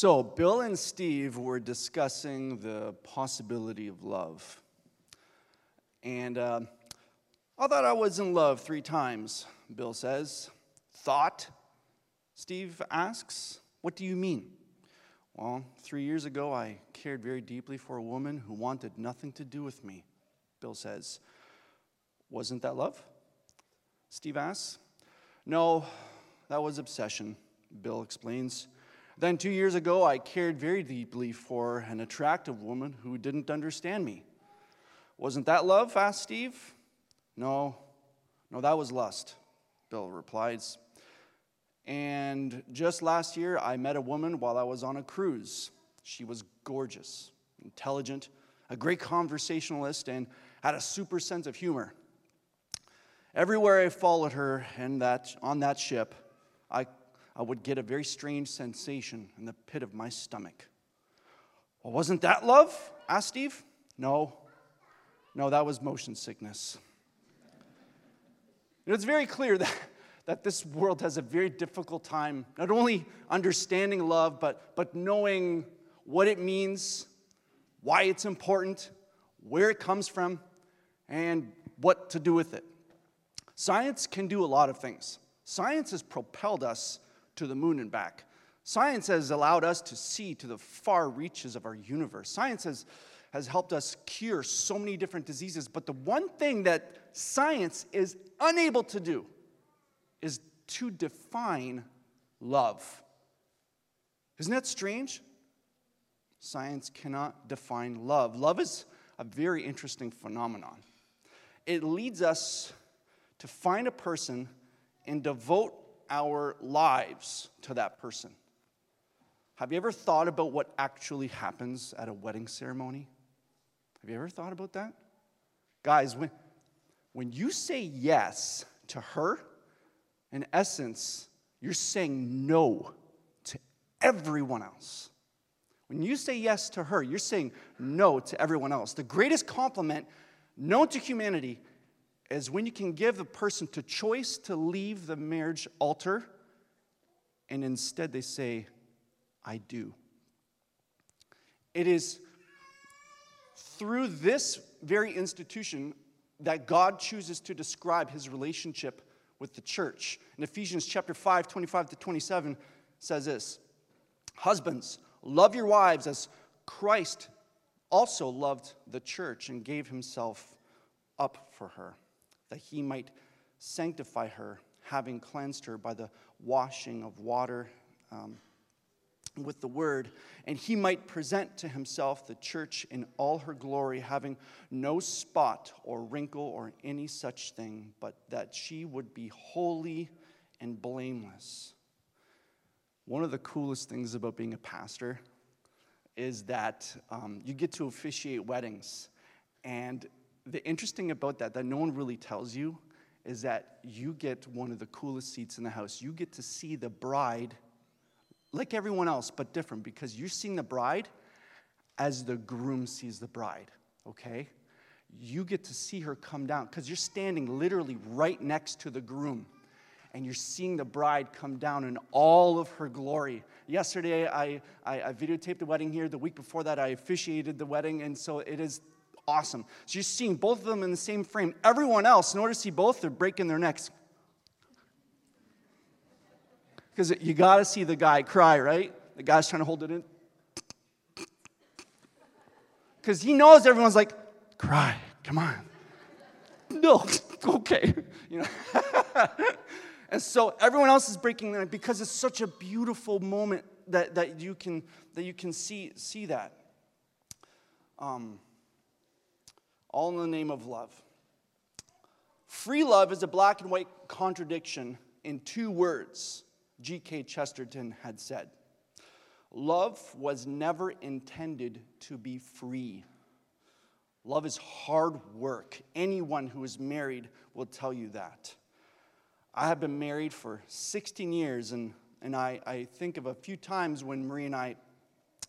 So, Bill and Steve were discussing the possibility of love. And uh, I thought I was in love three times, Bill says. Thought? Steve asks. What do you mean? Well, three years ago, I cared very deeply for a woman who wanted nothing to do with me, Bill says. Wasn't that love? Steve asks. No, that was obsession, Bill explains. Then, two years ago, I cared very deeply for an attractive woman who didn't understand me. Wasn't that love? asked Steve. No, no, that was lust, Bill replies. And just last year, I met a woman while I was on a cruise. She was gorgeous, intelligent, a great conversationalist, and had a super sense of humor. Everywhere I followed her in that, on that ship, I I would get a very strange sensation in the pit of my stomach. Well, wasn't that love? asked Steve. No, no, that was motion sickness. it's very clear that, that this world has a very difficult time not only understanding love, but, but knowing what it means, why it's important, where it comes from, and what to do with it. Science can do a lot of things. Science has propelled us to the moon and back. Science has allowed us to see to the far reaches of our universe. Science has, has helped us cure so many different diseases, but the one thing that science is unable to do is to define love. Isn't that strange? Science cannot define love. Love is a very interesting phenomenon. It leads us to find a person and devote our lives to that person. Have you ever thought about what actually happens at a wedding ceremony? Have you ever thought about that? Guys, when, when you say yes to her, in essence, you're saying no to everyone else. When you say yes to her, you're saying no to everyone else. The greatest compliment known to humanity is when you can give the person the choice to leave the marriage altar and instead they say, I do. It is through this very institution that God chooses to describe his relationship with the church. In Ephesians chapter 5, 25 to 27 says this Husbands, love your wives as Christ also loved the church and gave himself up for her that he might sanctify her, having cleansed her by the washing of water um, with the word, and he might present to himself the church in all her glory, having no spot or wrinkle or any such thing, but that she would be holy and blameless. One of the coolest things about being a pastor is that um, you get to officiate weddings. And the interesting about that, that no one really tells you, is that you get one of the coolest seats in the house. You get to see the bride like everyone else, but different because you're seeing the bride as the groom sees the bride, okay? You get to see her come down because you're standing literally right next to the groom and you're seeing the bride come down in all of her glory. Yesterday, I, I, I videotaped the wedding here. The week before that, I officiated the wedding. And so it is awesome. So you're seeing both of them in the same frame. Everyone else, in order to see both, they're breaking their necks. Because you got to see the guy cry, right? The guy's trying to hold it in. Because he knows everyone's like, cry, come on. No, okay. You know? and so everyone else is breaking their neck because it's such a beautiful moment that, that you can that you can see see that. Um, all in the name of love. Free love is a black and white contradiction in two words, G.K. Chesterton had said. Love was never intended to be free. Love is hard work. Anyone who is married will tell you that. I have been married for 16 years, and, and I, I think of a few times when Marie and I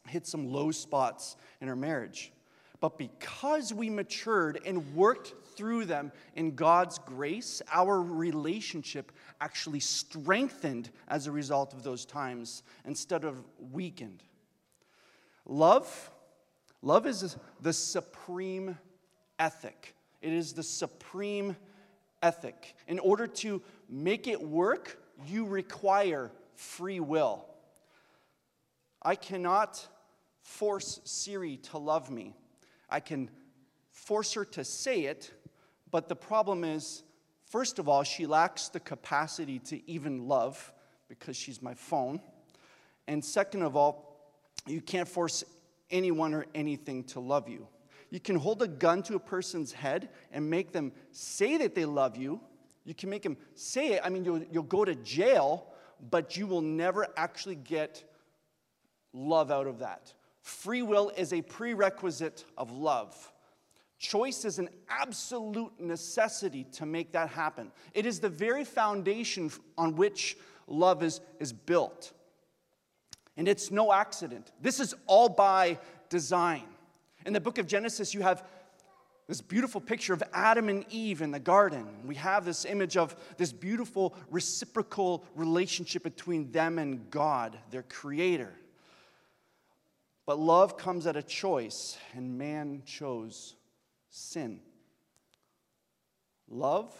hit some low spots in our marriage. But because we matured and worked through them in God's grace, our relationship actually strengthened as a result of those times instead of weakened. Love, love is the supreme ethic. It is the supreme ethic. In order to make it work, you require free will. I cannot force Siri to love me. I can force her to say it, but the problem is, first of all, she lacks the capacity to even love because she's my phone. And second of all, you can't force anyone or anything to love you. You can hold a gun to a person's head and make them say that they love you. You can make them say it. I mean, you'll, you'll go to jail, but you will never actually get love out of that. Free will is a prerequisite of love. Choice is an absolute necessity to make that happen. It is the very foundation on which love is, is built. And it's no accident. This is all by design. In the book of Genesis, you have this beautiful picture of Adam and Eve in the garden. We have this image of this beautiful reciprocal relationship between them and God, their creator. But love comes at a choice, and man chose sin. Love,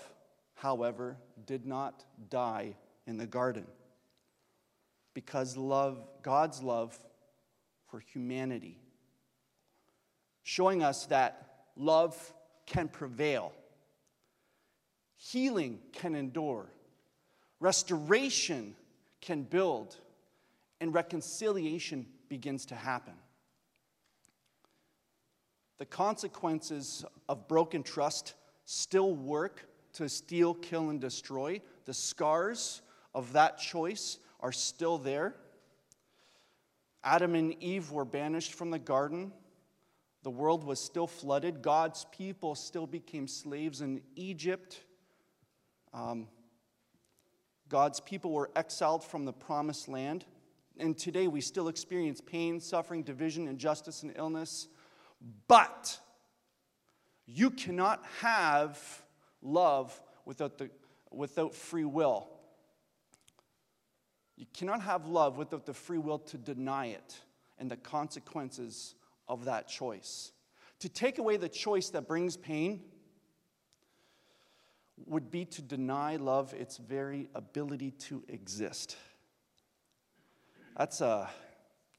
however, did not die in the garden because love, God's love for humanity showing us that love can prevail, healing can endure, restoration can build, and reconciliation begins to happen. The consequences of broken trust still work to steal, kill, and destroy. The scars of that choice are still there. Adam and Eve were banished from the garden the world was still flooded. God's people still became slaves in Egypt. Um, God's people were exiled from the promised land. And today we still experience pain, suffering, division, injustice, and illness. But you cannot have love without, the, without free will. You cannot have love without the free will to deny it and the consequences of that choice. To take away the choice that brings pain would be to deny love its very ability to exist. That's a,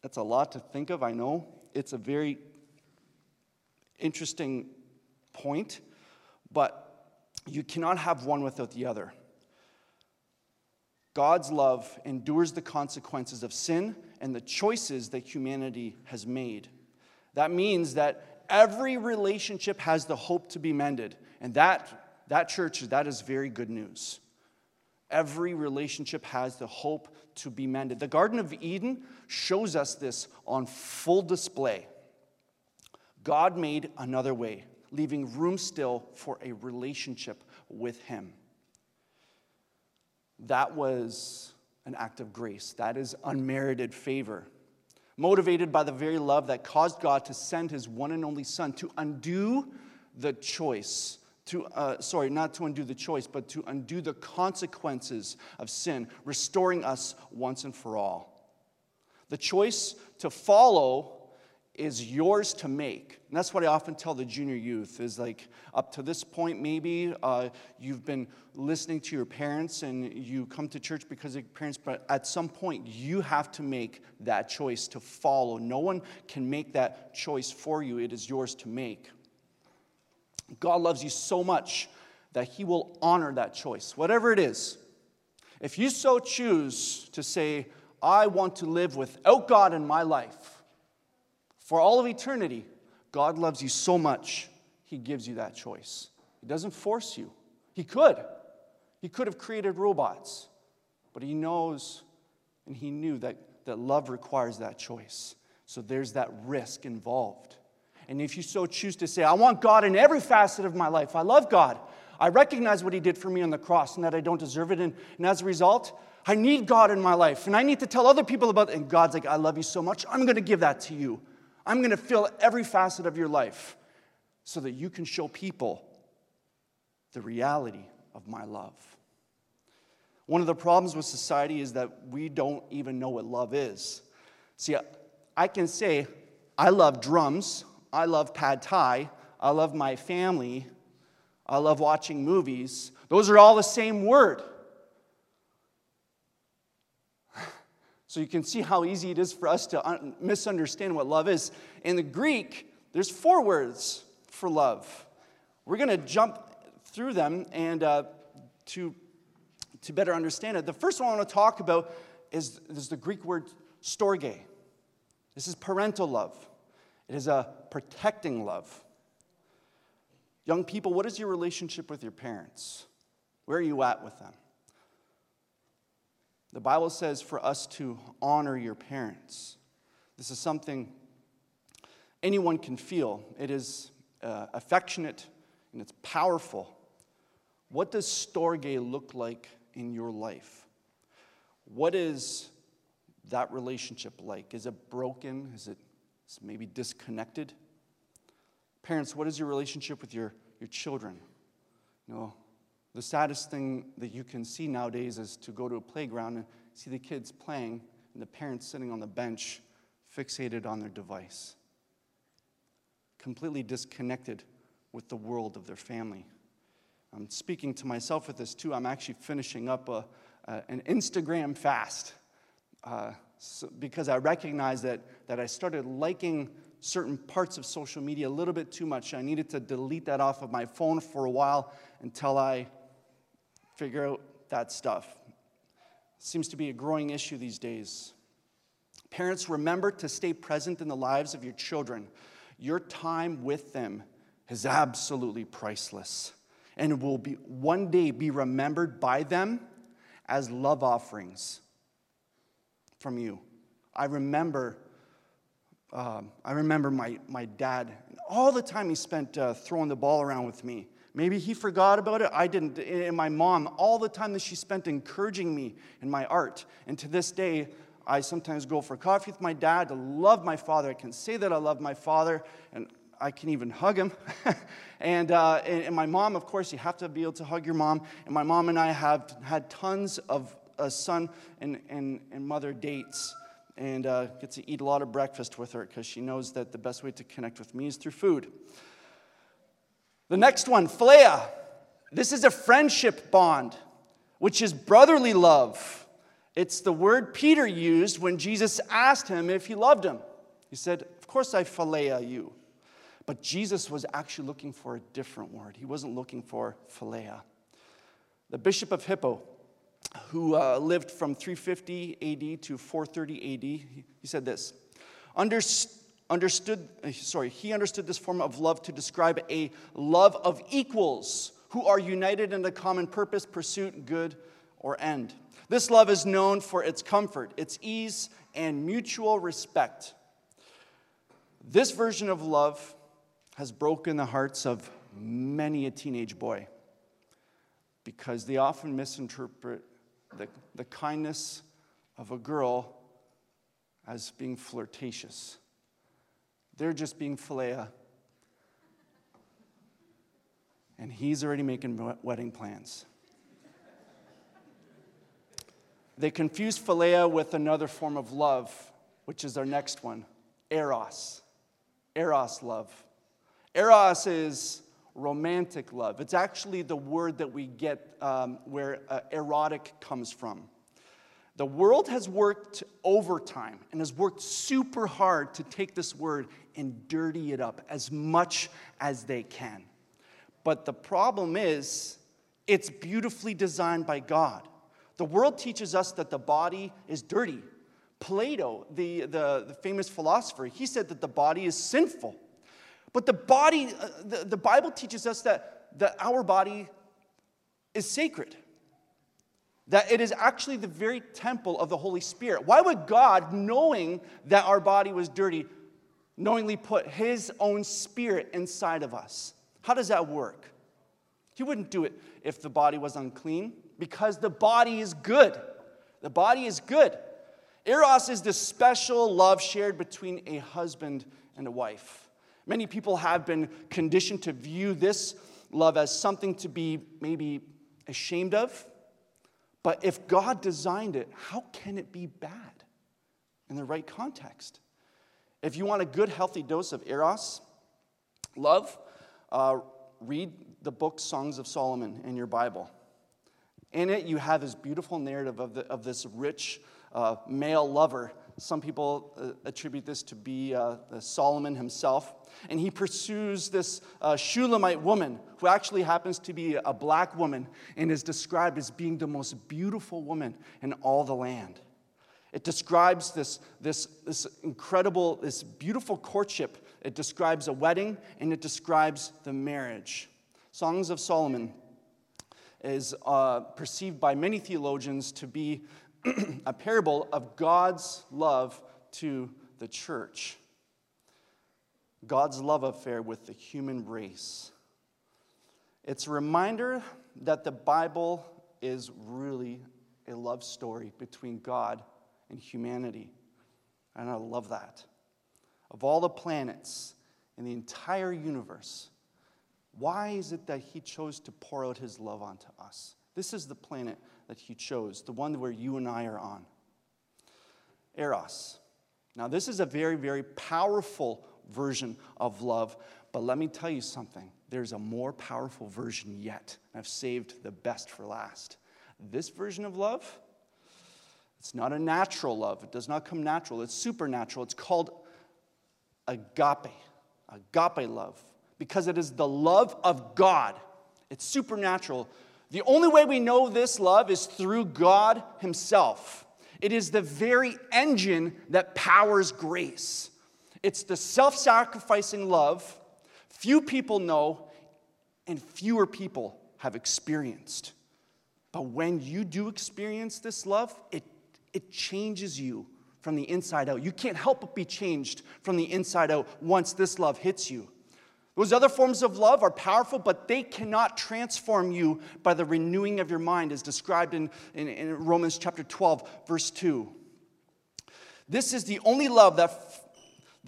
that's a lot to think of, I know. It's a very interesting point, but you cannot have one without the other. God's love endures the consequences of sin and the choices that humanity has made. That means that every relationship has the hope to be mended. And that, that church, that is very good news. Every relationship has the hope to be mended. The Garden of Eden shows us this on full display. God made another way, leaving room still for a relationship with Him. That was an act of grace. That is unmerited favor motivated by the very love that caused God to send his one and only Son to undo the choice. To, uh, sorry, not to undo the choice, but to undo the consequences of sin, restoring us once and for all. The choice to follow is yours to make. And that's what I often tell the junior youth is like, up to this point, maybe uh, you've been listening to your parents and you come to church because of your parents, but at some point, you have to make that choice to follow. No one can make that choice for you, it is yours to make. God loves you so much that He will honor that choice, whatever it is. If you so choose to say, I want to live without God in my life, for all of eternity, God loves you so much, He gives you that choice. He doesn't force you. He could. He could have created robots, but He knows and He knew that, that love requires that choice. So there's that risk involved. And if you so choose to say, I want God in every facet of my life, I love God, I recognize what He did for me on the cross and that I don't deserve it. And, and as a result, I need God in my life and I need to tell other people about it. And God's like, I love you so much, I'm going to give that to you. I'm going to fill every facet of your life so that you can show people the reality of my love. One of the problems with society is that we don't even know what love is. See, I can say, I love drums. I love pad thai. I love my family. I love watching movies. Those are all the same word. So you can see how easy it is for us to un- misunderstand what love is. In the Greek, there's four words for love. We're going to jump through them and uh, to, to better understand it. The first one I want to talk about is, is the Greek word storge. This is parental love. It is a protecting love. Young people, what is your relationship with your parents? Where are you at with them? The Bible says for us to honor your parents. This is something anyone can feel. It is uh, affectionate and it's powerful. What does storge look like in your life? What is that relationship like? Is it broken? Is it maybe disconnected? Parents, what is your relationship with your, your children? You know, the saddest thing that you can see nowadays is to go to a playground and see the kids playing and the parents sitting on the bench fixated on their device, completely disconnected with the world of their family. I'm speaking to myself with this too. I'm actually finishing up a, an Instagram fast uh, so, because I recognized that, that I started liking certain parts of social media a little bit too much. I needed to delete that off of my phone for a while until I figure out that stuff. Seems to be a growing issue these days. Parents, remember to stay present in the lives of your children. Your time with them is absolutely priceless and will be one day be remembered by them as love offerings from you. I remember, um, I remember my, my dad, all the time he spent uh, throwing the ball around with me. Maybe he forgot about it. I didn't. And my mom, all the time that she spent encouraging me in my art. And to this day, I sometimes go for coffee with my dad to love my father. I can say that I love my father, and I can even hug him. and, uh, and, my mom, of course, you have to be able to hug your mom. And my mom and I have had tons of uh, son and, and, and mother dates and uh, get to eat a lot of breakfast with her because she knows that the best way to connect with me is through food. The next one, philia. This is a friendship bond, which is brotherly love. It's the word Peter used when Jesus asked him if he loved him. He said, Of course I philia you. But Jesus was actually looking for a different word. He wasn't looking for philia. The Bishop of Hippo, who uh, lived from 350 AD to 430 AD, he said this Understand understood, uh, sorry, he understood this form of love to describe a love of equals who are united in a common purpose, pursuit, good, or end. This love is known for its comfort, its ease, and mutual respect. This version of love has broken the hearts of many a teenage boy because they often misinterpret the, the kindness of a girl as being flirtatious. They're just being philia. And he's already making wedding plans. They confuse philia with another form of love, which is our next one eros. Eros love. Eros is romantic love. It's actually the word that we get um, where uh, erotic comes from. The world has worked overtime and has worked super hard to take this word and dirty it up as much as they can. But the problem is, it's beautifully designed by God. The world teaches us that the body is dirty. Plato, the, the, the famous philosopher, he said that the body is sinful. But the body, uh, the, the Bible teaches us that, that our body is sacred that it is actually the very temple of the Holy Spirit. Why would God, knowing that our body was dirty, knowingly put his own spirit inside of us? How does that work? He wouldn't do it if the body was unclean because the body is good. The body is good. Eros is the special love shared between a husband and a wife. Many people have been conditioned to view this love as something to be maybe ashamed of, but if God designed it, how can it be bad in the right context? If you want a good, healthy dose of Eros, love, uh, read the book Songs of Solomon in your Bible. In it, you have this beautiful narrative of, the, of this rich uh, male lover. Some people uh, attribute this to be uh, Solomon himself. And he pursues this uh, Shulamite woman, who actually happens to be a black woman and is described as being the most beautiful woman in all the land. It describes this, this, this incredible, this beautiful courtship. It describes a wedding and it describes the marriage. Songs of Solomon is uh, perceived by many theologians to be a parable of God's love to the church, God's love affair with the human race. It's a reminder that the Bible is really a love story between God and humanity. And I love that. Of all the planets in the entire universe, why is it that He chose to pour out His love onto us? This is the planet that He chose, the one where you and I are on. Eros. Now, this is a very, very powerful version of love, but let me tell you something. There's a more powerful version yet. I've saved the best for last. This version of love, it's not a natural love. It does not come natural. It's supernatural. It's called agape, agape love, because it is the love of God. It's supernatural. The only way we know this love is through God Himself. It is the very engine that powers grace. It's the self sacrificing love few people know and fewer people have experienced. But when you do experience this love, it it changes you from the inside out. You can't help but be changed from the inside out once this love hits you. Those other forms of love are powerful, but they cannot transform you by the renewing of your mind, as described in, in, in Romans chapter 12, verse 2. This is the only love that,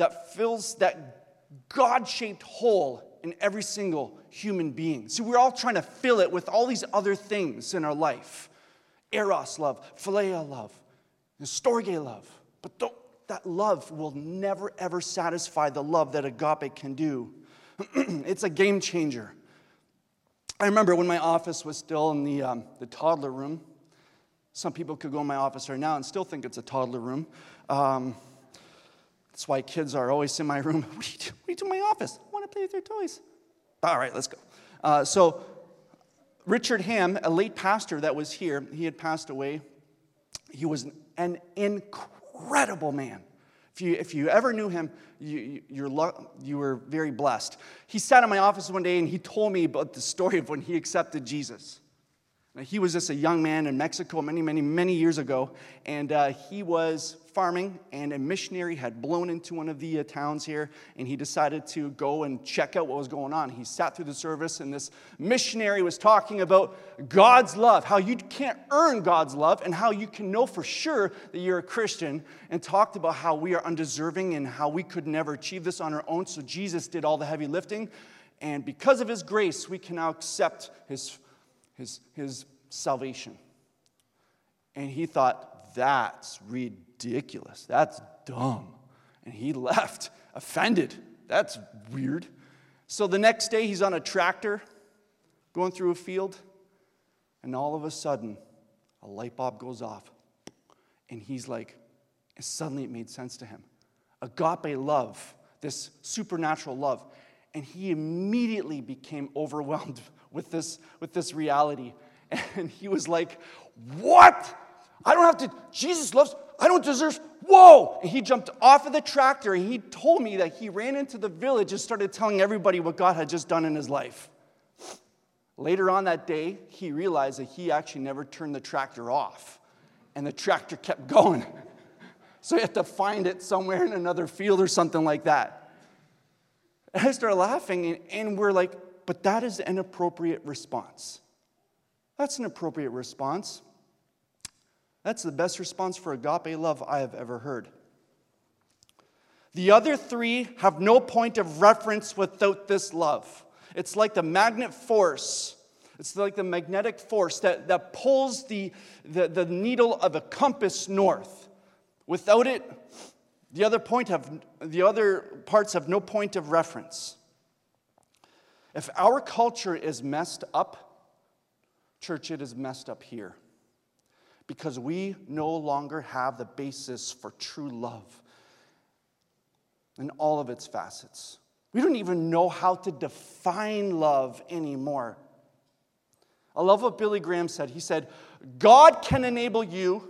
that fills that God shaped hole in every single human being. See, we're all trying to fill it with all these other things in our life eros love, philia love, and storge love. But that love will never, ever satisfy the love that agape can do. it's a game changer. I remember when my office was still in the, um, the toddler room. Some people could go in my office right now and still think it's a toddler room. Um, that's why kids are always in my room. What do you do, what do, you do in my office? I want to play with your toys. All right, let's go. Uh, so, Richard Ham, a late pastor that was here, he had passed away. He was an incredible man. If you, if you ever knew him, you, you're, you were very blessed. He sat in my office one day and he told me about the story of when he accepted Jesus. Now, he was just a young man in Mexico many, many, many years ago, and uh, he was farming, and a missionary had blown into one of the uh, towns here, and he decided to go and check out what was going on. He sat through the service, and this missionary was talking about God's love, how you can't earn God's love, and how you can know for sure that you're a Christian, and talked about how we are undeserving and how we could never achieve this on our own. So Jesus did all the heavy lifting, and because of his grace, we can now accept his his, his salvation. And he thought, that's ridiculous. That's dumb. And he left offended. That's weird. So the next day, he's on a tractor going through a field, and all of a sudden, a light bulb goes off. And he's like, suddenly it made sense to him. Agape love, this supernatural love. And he immediately became overwhelmed with this, with this reality. And he was like, What? I don't have to, Jesus loves, I don't deserve, whoa! And he jumped off of the tractor and he told me that he ran into the village and started telling everybody what God had just done in his life. Later on that day, he realized that he actually never turned the tractor off and the tractor kept going. So he had to find it somewhere in another field or something like that. And I start laughing, and, we're like, but that is an appropriate response. That's an appropriate response. That's the best response for agape love I have ever heard. The other three have no point of reference without this love. It's like the magnet force. It's like the magnetic force that, that pulls the, the, the needle of a compass north. Without it, The other, point have, the other parts have no point of reference. If our culture is messed up, church, it is messed up here. Because we no longer have the basis for true love in all of its facets. We don't even know how to define love anymore. I love what Billy Graham said. He said, God can enable you.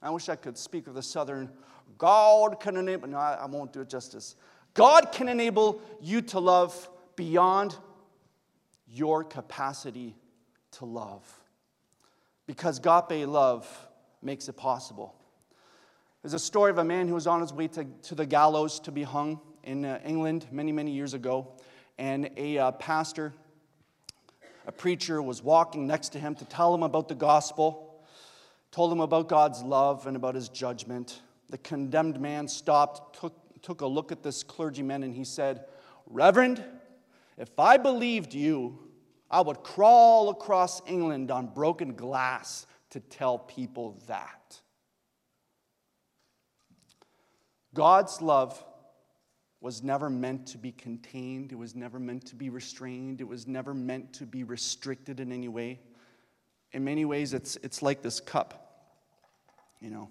I wish I could speak with a southern, God can enable, no, I won't do it justice. God can enable you to love beyond your capacity to love. Because agape love makes it possible. There's a story of a man who was on his way to, to the gallows to be hung in uh, England many, many years ago. And a uh, pastor, a preacher, was walking next to him to tell him about the gospel, told him about God's love and about his judgment. The condemned man stopped, took, took a look at this clergyman, and he said, Reverend, if I believed you, I would crawl across England on broken glass to tell people that. God's love was never meant to be contained, it was never meant to be restrained, it was never meant to be restricted in any way. In many ways, it's, it's like this cup. You know,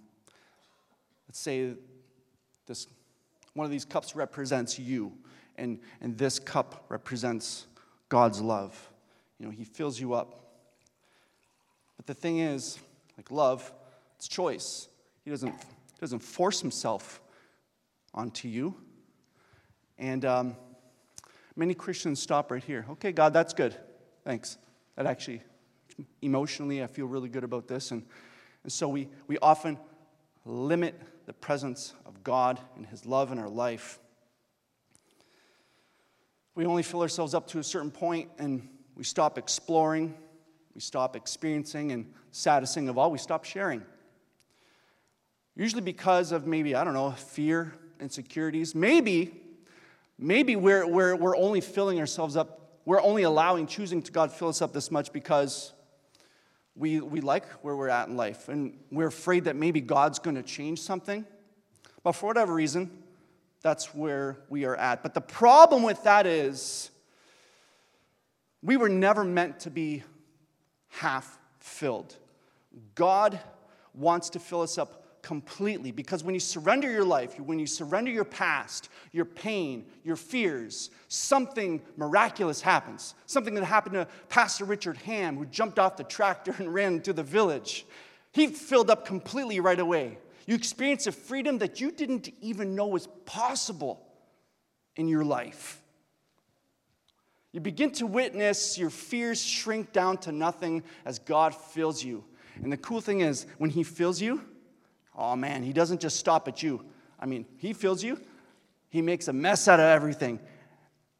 let's say this, one of these cups represents you, and, and this cup represents God's love. You know, He fills you up. But the thing is, like love, it's choice. He doesn't, doesn't force Himself onto you. And um, many Christians stop right here. Okay, God, that's good. Thanks. That actually, emotionally, I feel really good about this. And, and so we, we often limit the presence of God and His love in our life. We only fill ourselves up to a certain point and we stop exploring, we stop experiencing, and saddest thing of all, we stop sharing. Usually because of maybe, I don't know, fear, insecurities. Maybe, maybe we're, we're, we're only filling ourselves up, we're only allowing, choosing to God fill us up this much because we, we like where we're at in life and we're afraid that maybe God's going to change something. But for whatever reason, that's where we are at. But the problem with that is we were never meant to be half filled. God wants to fill us up completely because when you surrender your life, when you surrender your past, your pain, your fears, something miraculous happens. Something that happened to Pastor Richard Ham, who jumped off the tractor and ran to the village. He filled up completely right away. You experience a freedom that you didn't even know was possible in your life. You begin to witness your fears shrink down to nothing as God fills you. And the cool thing is, when He fills you, Oh man, he doesn't just stop at you. I mean, he fills you, he makes a mess out of everything.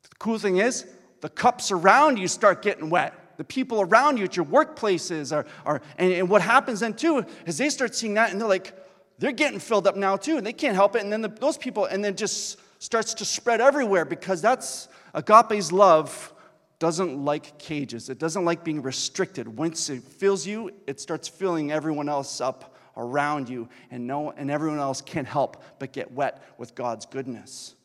The cool thing is, the cups around you start getting wet. The people around you at your workplaces are, are and, and what happens then too is they start seeing that and they're like, they're getting filled up now too, and they can't help it. And then the, those people, and then just starts to spread everywhere because that's agape's love doesn't like cages. It doesn't like being restricted. Once it fills you, it starts filling everyone else up around you, and, no, and everyone else can't help but get wet with God's goodness.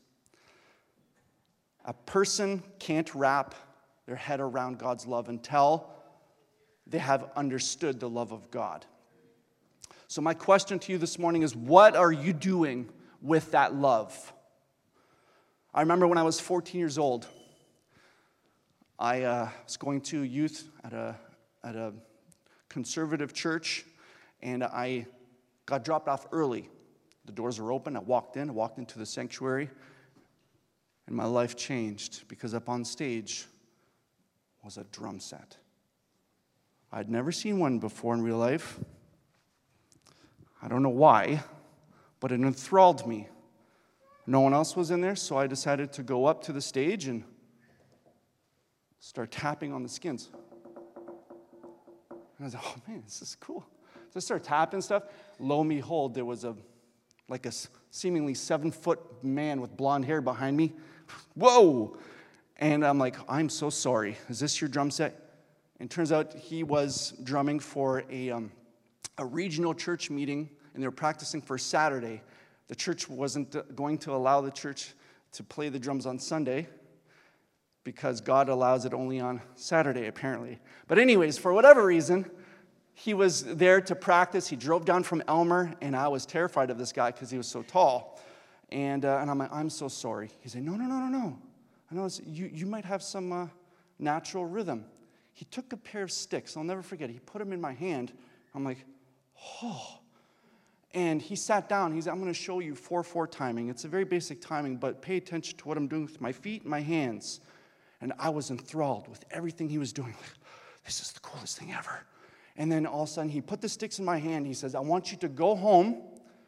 A person can't wrap their head around God's love until they have understood the love of God. So, my question to you this morning is what are you doing with that love? I remember when I was 14 years old, I uh, was going to youth at a, at a conservative church and I got dropped off early. The doors were open. I walked in, I walked into the sanctuary, and my life changed because up on stage was a drum set. I'd never seen one before in real life. I don't know why, but it enthralled me. No one else was in there, so I decided to go up to the stage and start tapping on the skins. And I was like, oh man, this is cool. I started tapping stuff. Lo and behold, there was a like a seemingly seven foot man with blonde hair behind me. Whoa! And I'm like, I'm so sorry. Is this your drum set? And turns out he was drumming for a, um, a regional church meeting, and they were practicing for Saturday. the church wasn't going to allow the church to play the drums on Sunday because God allows it only on Saturday, apparently. But, anyways, for whatever reason, he was there to practice. He drove down from Elmer, and I was terrified of this guy because he was so tall. And, uh, and I'm like, I'm so sorry. He said, No, no, no, no, no. I know you, you might have some uh, natural rhythm. He took a pair of sticks. I'll never forget. He put them in my hand. I'm like, Oh. And he sat down. He said, I'm going to show you 4 4 timing. It's a very basic timing, but pay attention to what I'm doing with my feet and my hands. And I was enthralled with everything he was doing. This is the coolest thing ever. And then all of a sudden, he put the sticks in my hand. He says, I want you to go home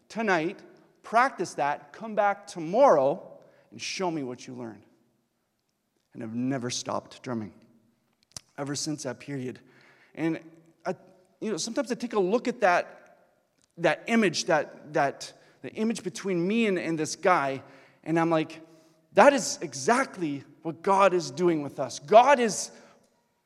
tonight, practice that, come back tomorrow, and show me what you learned. And I've never stopped drumming ever since that period. And I, you know, sometimes I take a look at that, that image, that, that the image between me and, and this guy, and I'm like, that is exactly what God is doing with us. God is,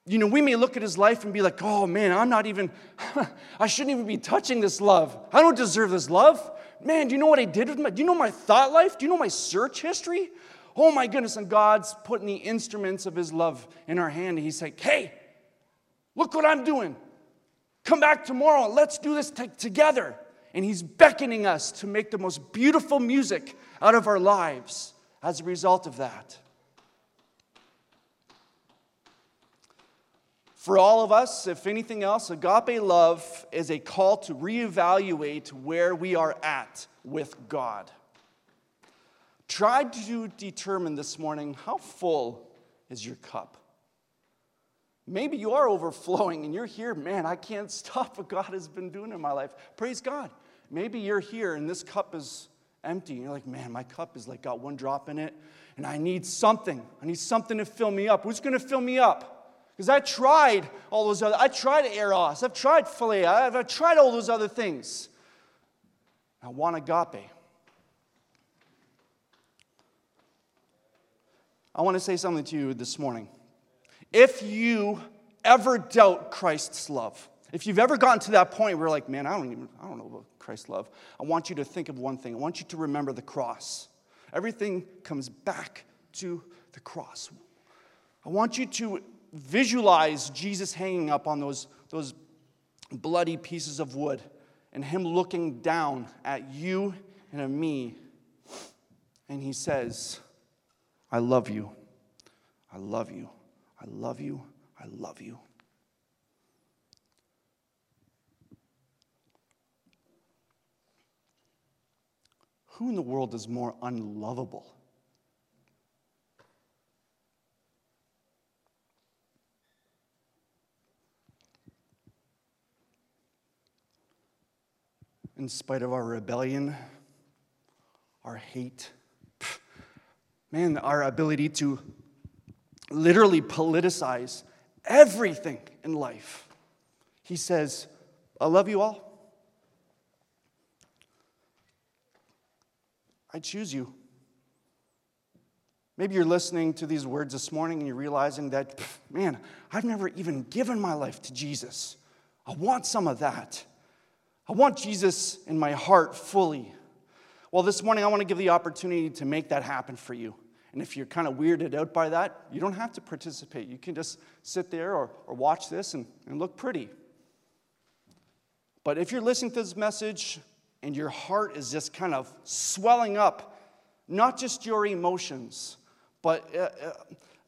you know, we may look at his life and be like, oh man, I'm not even, I shouldn't even be touching this love. I don't deserve this love. Man, do you know what I did with my, do you know my thought life? Do you know my search history? Oh my goodness. And God's putting the instruments of his love in our hand. And he's like, hey, look what I'm doing. Come back tomorrow. Let's do this t- together. And he's beckoning us to make the most beautiful music out of our lives as a result of that. For all of us, if anything else, agape love is a call to reevaluate where we are at with God. Try to determine this morning how full is your cup. Maybe you are overflowing and you're here, man, I can't stop what God has been doing in my life. Praise God. Maybe you're here and this cup is empty. And you're like, man, my cup is like got one drop in it and I need something. I need something to fill me up. Who's going to fill me up? Because I tried all those other, I tried Eros, I've tried Philia, I've, I've tried all those other things. I want agape. I want to say something to you this morning. If you ever doubt Christ's love, if you've ever gotten to that point where you're like, man, I don't even, I don't know about Christ's love, I want you to think of one thing. I want you to remember the cross. Everything comes back to the cross. I want you to visualize Jesus hanging up on those, those bloody pieces of wood and him looking down at you and at me. And he says, I love you. I love you. I love you. I love you. Who in the world is more unlovable in spite of our rebellion, our hate, man, our ability to literally politicize everything in life. He says, I love you all. I choose you. Maybe you're listening to these words this morning and you're realizing that, man, I've never even given my life to Jesus. I want some of that. I want Jesus in my heart fully. Well, this morning I want to give the opportunity to make that happen for you. And if you're kind of weirded out by that, you don't have to participate. You can just sit there or, or watch this and, and look pretty. But if you're listening to this message and your heart is just kind of swelling up, not just your emotions, but a,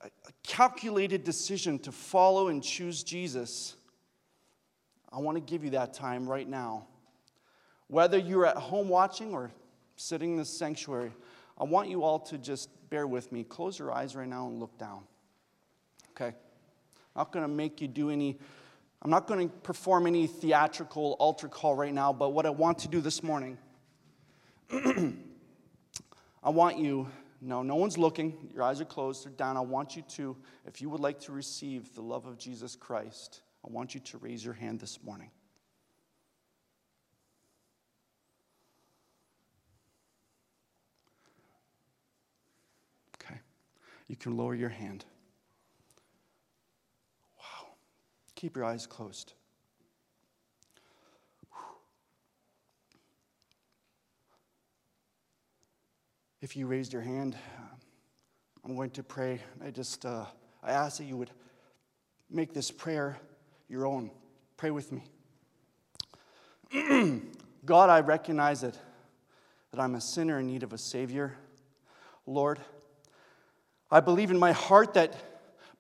a, a calculated decision to follow and choose Jesus, I want to give you that time right now. Whether you're at home watching or sitting in the sanctuary, I want you all to just bear with me. Close your eyes right now and look down. Okay? I'm not going to make you do any, I'm not going to perform any theatrical altar call right now, but what I want to do this morning, I want you, no, no one's looking, your eyes are closed, they're down. I want you to, if you would like to receive the love of Jesus Christ, I want you to raise your hand this morning. Okay. You can lower your hand. Wow. Keep your eyes closed. If you raised your hand, I'm going to pray. I just uh, I ask that you would make this prayer your own. Pray with me. God, I recognize it that I'm a sinner in need of a Savior. Lord, I believe in my heart that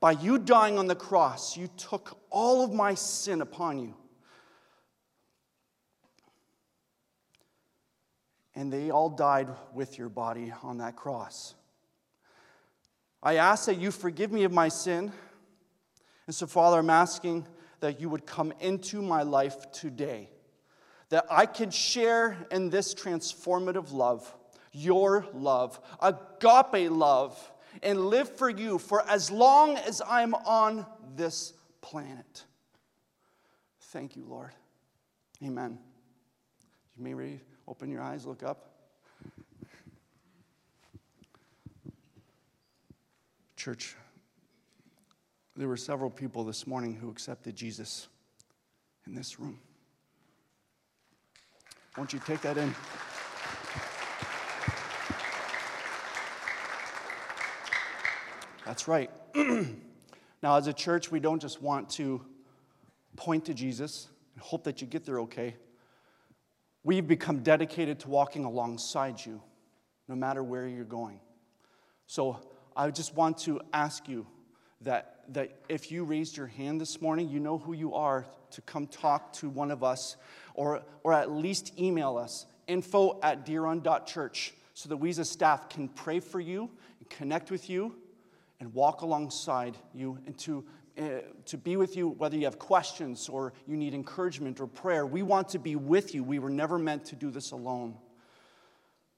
by you dying on the cross, you took all of my sin upon you. And they all died with your body on that cross. I ask that you forgive me of my sin. And so, Father, I'm asking that you would come into my life today, that I could share in this transformative love, your love, agape love, and live for you for as long as I'm on this planet. Thank you, Lord. Amen. You may open your eyes, look up. Church, there were several people this morning who accepted Jesus in this room. Won't you take that in? That's right. now, as a church, we don't just want to point to Jesus and hope that you get there okay. We've become dedicated to walking alongside you, no matter where you're going. So, I just want to ask you that, that if you raised your hand this morning, you know who you are to come talk to one of us or, or at least email us info at deeron.church so that we as a staff can pray for you and connect with you and walk alongside you and to, uh, to be with you whether you have questions or you need encouragement or prayer. We want to be with you. We were never meant to do this alone.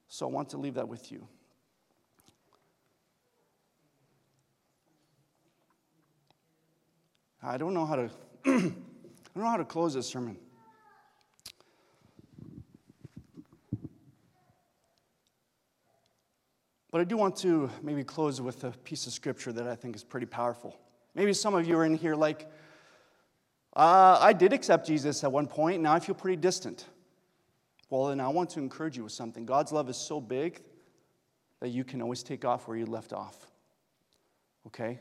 So I want to leave that with you. I don't know how to I don't know how to close this sermon. But I do want to maybe close with a piece of scripture that I think is pretty powerful. Maybe some of you are in here like, uh, I did accept Jesus at one point, now I feel pretty distant. Well, then I want to encourage you with something. God's love is so big that you can always take off where you left off. Okay?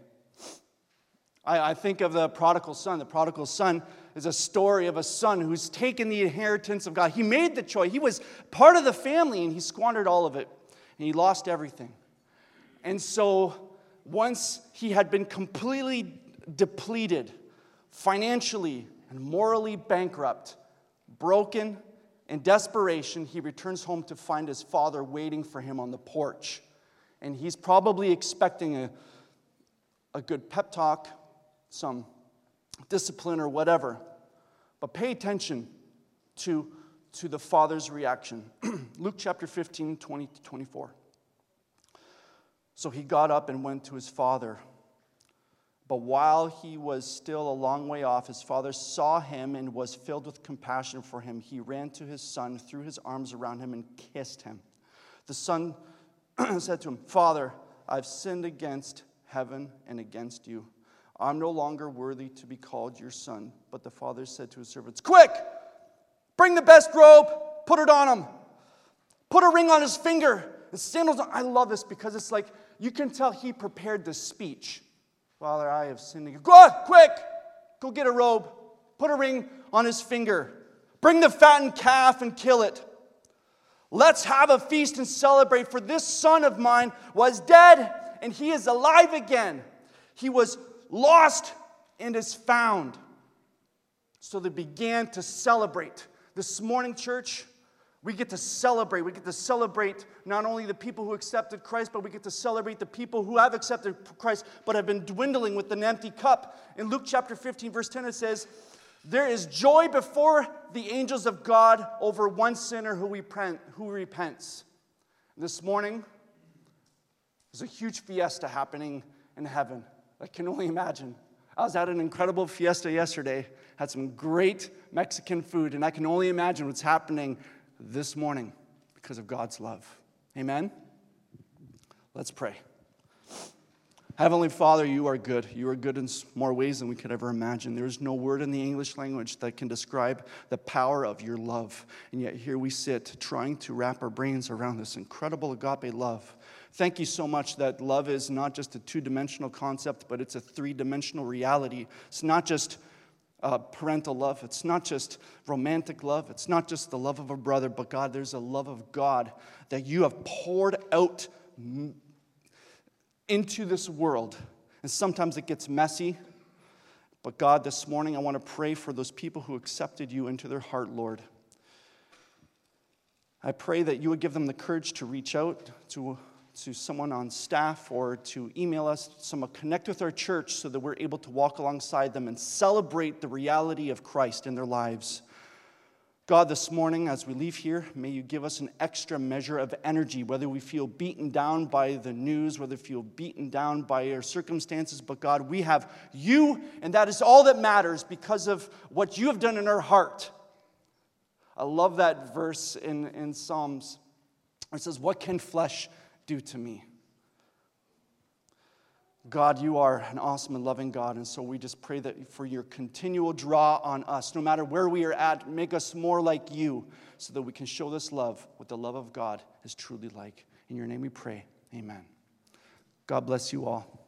I, I think of the prodigal son. The prodigal son is a story of a son who's taken the inheritance of God. He made the choice, he was part of the family, and he squandered all of it, and he lost everything. And so, once he had been completely depleted, financially and morally bankrupt, broken, in desperation, he returns home to find his father waiting for him on the porch. And he's probably expecting a, a good pep talk, some discipline or whatever. But pay attention to, to the father's reaction. Luke chapter 15, 20 to 24. So he got up and went to his father. But while he was still a long way off, his father saw him and was filled with compassion for him. He ran to his son, threw his arms around him, and kissed him. The son said to him, Father, I've sinned against heaven and against you. I'm no longer worthy to be called your son. But the father said to his servants, Quick, bring the best robe, put it on him, put a ring on his finger, and sandals on. I love this because it's like you can tell he prepared the speech. Father, I have sinned. Go quick, go get a robe, put a ring on his finger, bring the fattened calf and kill it. Let's have a feast and celebrate, for this son of mine was dead and he is alive again. He was lost and is found. So they began to celebrate. This morning, church, we get to celebrate. We get to celebrate not only the people who accepted Christ, but we get to celebrate the people who have accepted Christ but have been dwindling with an empty cup. In Luke chapter 15, verse 10, it says, There is joy before the angels of God over one sinner who, repent, who repents. This morning, there's a huge fiesta happening in heaven. I can only imagine. I was at an incredible fiesta yesterday, had some great Mexican food, and I can only imagine what's happening this morning because of God's love. Amen? Let's pray. Heavenly Father, you are good. You are good in more ways than we could ever imagine. There is no word in the English language that can describe the power of your love. And yet, here we sit trying to wrap our brains around this incredible agape love. Thank you so much that love is not just a two dimensional concept, but it's a three dimensional reality. It's not just uh, parental love, it's not just romantic love, it's not just the love of a brother, but God, there's a love of God that you have poured out into this world. And sometimes it gets messy. But God, this morning, I want to pray for those people who accepted you into their heart, Lord. I pray that you would give them the courage to reach out to, to someone on staff or to email us, someone connect with our church so that we're able to walk alongside them and celebrate the reality of Christ in their lives. God, this morning, as we leave here, may you give us an extra measure of energy, whether we feel beaten down by the news, whether we feel beaten down by our circumstances. But God, we have you, and that is all that matters because of what you have done in our heart. I love that verse in, in Psalms. It says, What can flesh do to me? God, you are an awesome and loving God. And so we just pray that for your continual draw on us, no matter where we are at, make us more like you so that we can show this love, what the love of God is truly like. In your name we pray. Amen. God bless you all.